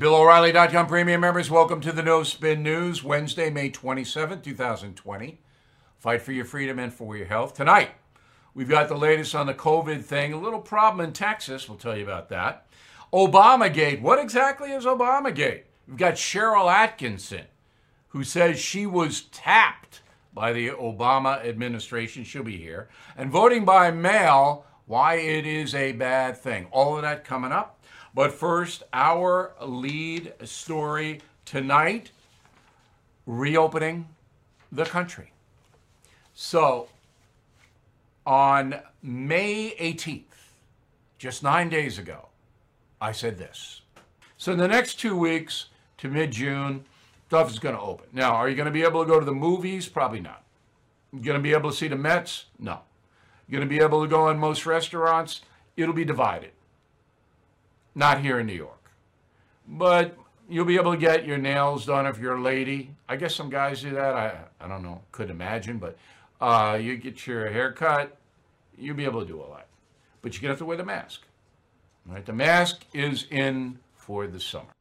BillO'Reilly.com premium members, welcome to the No Spin News, Wednesday, May 27, 2020. Fight for your freedom and for your health. Tonight, we've got the latest on the COVID thing. A little problem in Texas, we'll tell you about that. Obamagate. What exactly is Obamagate? We've got Sharyl Attkisson, who says she was tapped by the Obama administration. She'll be here. And voting by mail, why it is a bad thing. All of that coming up. But first, our lead story tonight reopening the country. So, on May 18th, just nine days ago, I said this. So, in the next two weeks to mid June, stuff is going to open. Now, are you going to be able to go to the movies? Probably not. You going to be able to see the Mets? No. You're going to be able to go in most restaurants? It'll be divided. Not here in New York. But you'll be able to get your nails done if you're a lady. I guess some guys do that. I, I don't know. Couldn't imagine. But uh, you get your hair cut. You'll be able to do all that. But you're going to have to wear the mask. Right? The mask is in for the summer.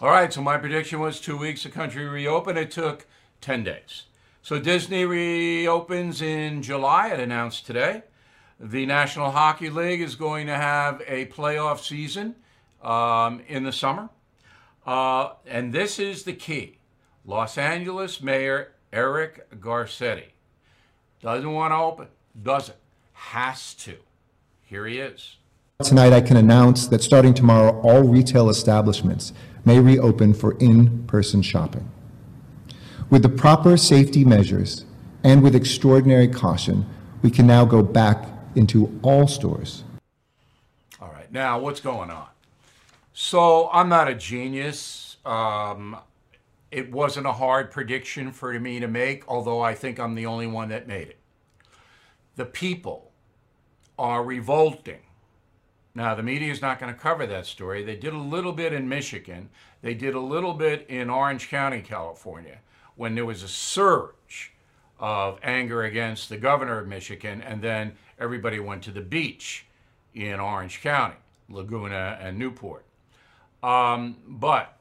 All right, so my prediction was two weeks the country reopened. It took 10 days. So Disney reopens in July, it announced today. The National Hockey League is going to have a playoff season um, in the summer. Uh, and this is the key Los Angeles Mayor Eric Garcetti doesn't want to open, doesn't, has to. Here he is. Tonight, I can announce that starting tomorrow, all retail establishments may reopen for in person shopping. With the proper safety measures and with extraordinary caution, we can now go back into all stores. All right, now what's going on? So I'm not a genius. Um, it wasn't a hard prediction for me to make, although I think I'm the only one that made it. The people are revolting. Now, the media is not going to cover that story. They did a little bit in Michigan, they did a little bit in Orange County, California, when there was a surge of anger against the governor of Michigan, and then everybody went to the beach in Orange County, Laguna and Newport. Um, but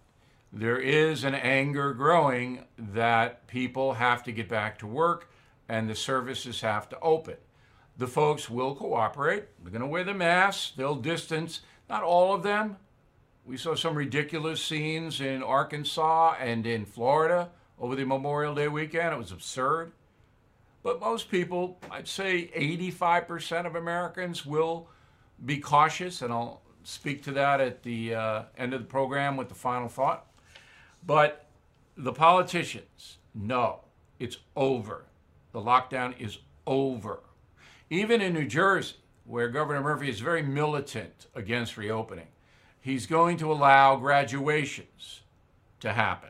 there is an anger growing that people have to get back to work and the services have to open. The folks will cooperate. They're going to wear the masks. They'll distance. Not all of them. We saw some ridiculous scenes in Arkansas and in Florida over the Memorial Day weekend. It was absurd. But most people, I'd say 85% of Americans will be cautious, and I'll speak to that at the uh, end of the program with the final thought. But the politicians know it's over. The lockdown is over. Even in New Jersey, where Governor Murphy is very militant against reopening, he's going to allow graduations to happen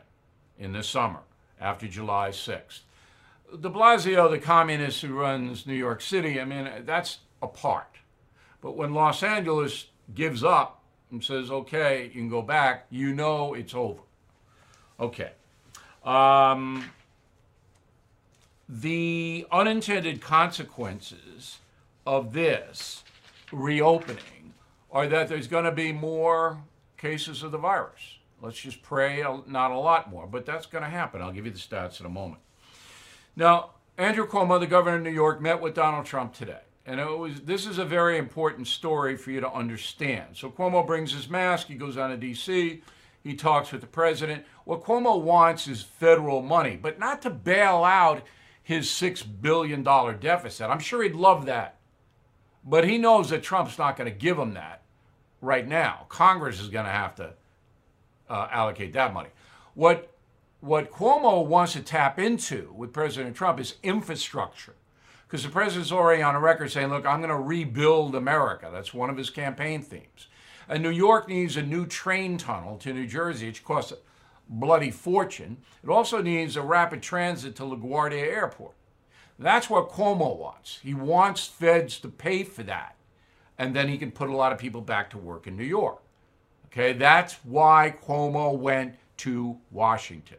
in the summer after July 6th de Blasio, the communist who runs New York City, I mean, that's a part. But when Los Angeles gives up and says, okay, you can go back, you know it's over. Okay. Um, the unintended consequences of this reopening are that there's going to be more cases of the virus. Let's just pray not a lot more, but that's going to happen. I'll give you the stats in a moment. Now, Andrew Cuomo, the governor of New York, met with Donald Trump today. And it was this is a very important story for you to understand. So Cuomo brings his mask, he goes on to DC, he talks with the president. What Cuomo wants is federal money, but not to bail out his $6 billion deficit. I'm sure he'd love that. But he knows that Trump's not going to give him that right now. Congress is going to have to uh, allocate that money. What what Cuomo wants to tap into with President Trump is infrastructure. Because the president's already on a record saying, look, I'm going to rebuild America. That's one of his campaign themes. And New York needs a new train tunnel to New Jersey, which costs a bloody fortune. It also needs a rapid transit to LaGuardia Airport. That's what Cuomo wants. He wants feds to pay for that. And then he can put a lot of people back to work in New York. Okay, that's why Cuomo went to Washington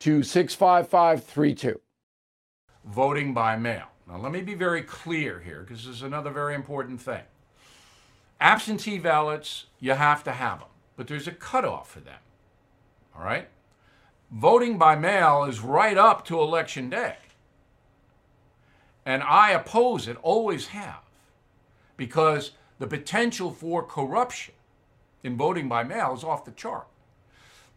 to 65532. Voting by mail. Now, let me be very clear here because this is another very important thing. Absentee ballots, you have to have them, but there's a cutoff for them. All right? Voting by mail is right up to election day. And I oppose it, always have, because the potential for corruption in voting by mail is off the chart.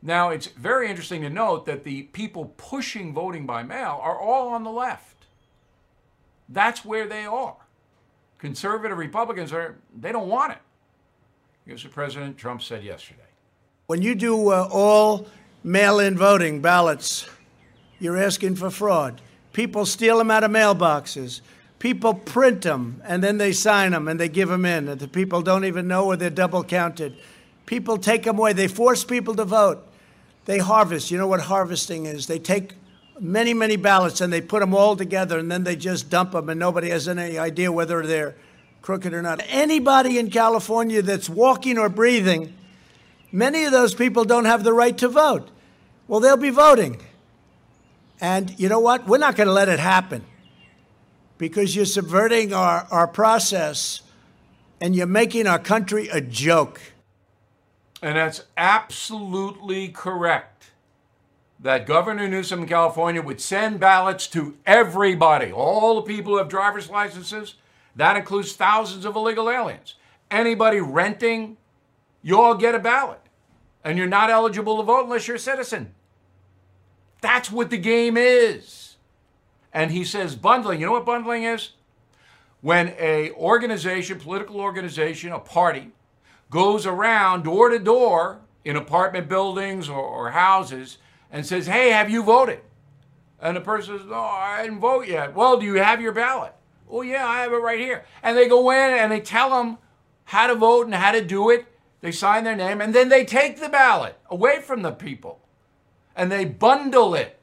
Now, it's very interesting to note that the people pushing voting by mail are all on the left. That's where they are. Conservative Republicans are, they don't want it. Here's what President Trump said yesterday. When you do uh, all mail in voting ballots, you're asking for fraud. People steal them out of mailboxes. People print them and then they sign them and they give them in. And the people don't even know where they're double counted. People take them away. They force people to vote. They harvest. You know what harvesting is? They take many, many ballots and they put them all together and then they just dump them and nobody has any idea whether they're crooked or not. Anybody in California that's walking or breathing, many of those people don't have the right to vote. Well, they'll be voting. And you know what? We're not going to let it happen because you're subverting our, our process and you're making our country a joke. And that's absolutely correct. That Governor Newsom in California would send ballots to everybody, all the people who have driver's licenses. That includes thousands of illegal aliens. Anybody renting, you all get a ballot. And you're not eligible to vote unless you're a citizen. That's what the game is. And he says bundling. You know what bundling is? When a organization, political organization, a party, goes around door to door in apartment buildings or, or houses and says, Hey, have you voted? And the person says, No, I didn't vote yet. Well, do you have your ballot? Oh, yeah, I have it right here. And they go in and they tell them how to vote and how to do it. They sign their name and then they take the ballot away from the people and they bundle it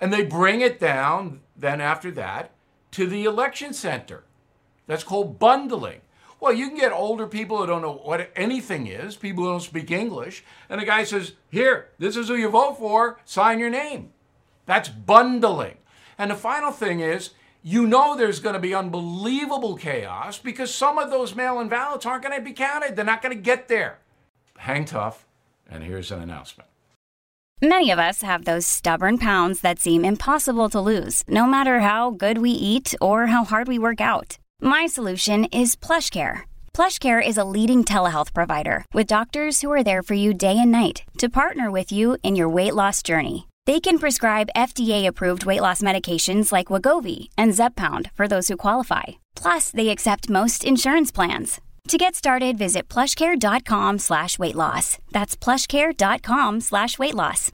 and they bring it down then after that to the election center. That's called bundling. Well, you can get older people who don't know what anything is, people who don't speak English, and the guy says, Here, this is who you vote for, sign your name. That's bundling. And the final thing is, you know there's going to be unbelievable chaos because some of those mail in ballots aren't going to be counted. They're not going to get there. Hang tough, and here's an announcement. Many of us have those stubborn pounds that seem impossible to lose, no matter how good we eat or how hard we work out. My solution is PlushCare. PlushCare is a leading telehealth provider with doctors who are there for you day and night to partner with you in your weight loss journey. They can prescribe FDA-approved weight loss medications like Wegovy and Zepbound for those who qualify. Plus, they accept most insurance plans. To get started, visit plushcare.com slash weight loss. That's plushcare.com slash weight loss.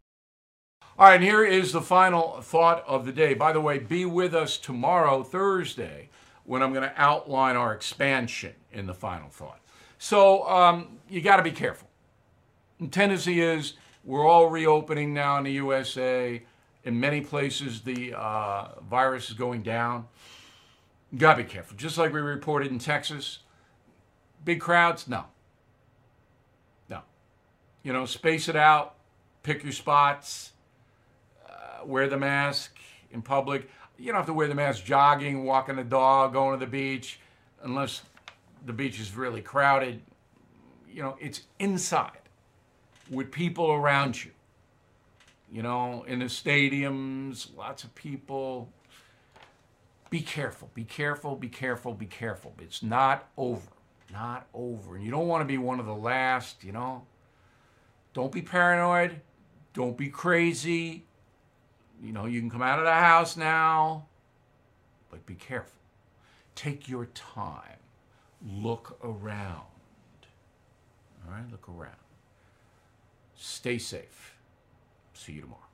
All right, and here is the final thought of the day. By the way, be with us tomorrow, Thursday, when I'm going to outline our expansion in the final thought. So um, you got to be careful. The tendency is we're all reopening now in the USA. In many places, the uh, virus is going down. You got to be careful. Just like we reported in Texas, big crowds, no. No. You know, space it out, pick your spots, uh, wear the mask in public. You don't have to wear the mask jogging, walking the dog, going to the beach, unless the beach is really crowded. You know, it's inside with people around you. You know, in the stadiums, lots of people. Be careful, be careful, be careful, be careful. It's not over. Not over. And you don't want to be one of the last, you know. Don't be paranoid. Don't be crazy. You know, you can come out of the house now, but be careful. Take your time. Look around. All right, look around. Stay safe. See you tomorrow.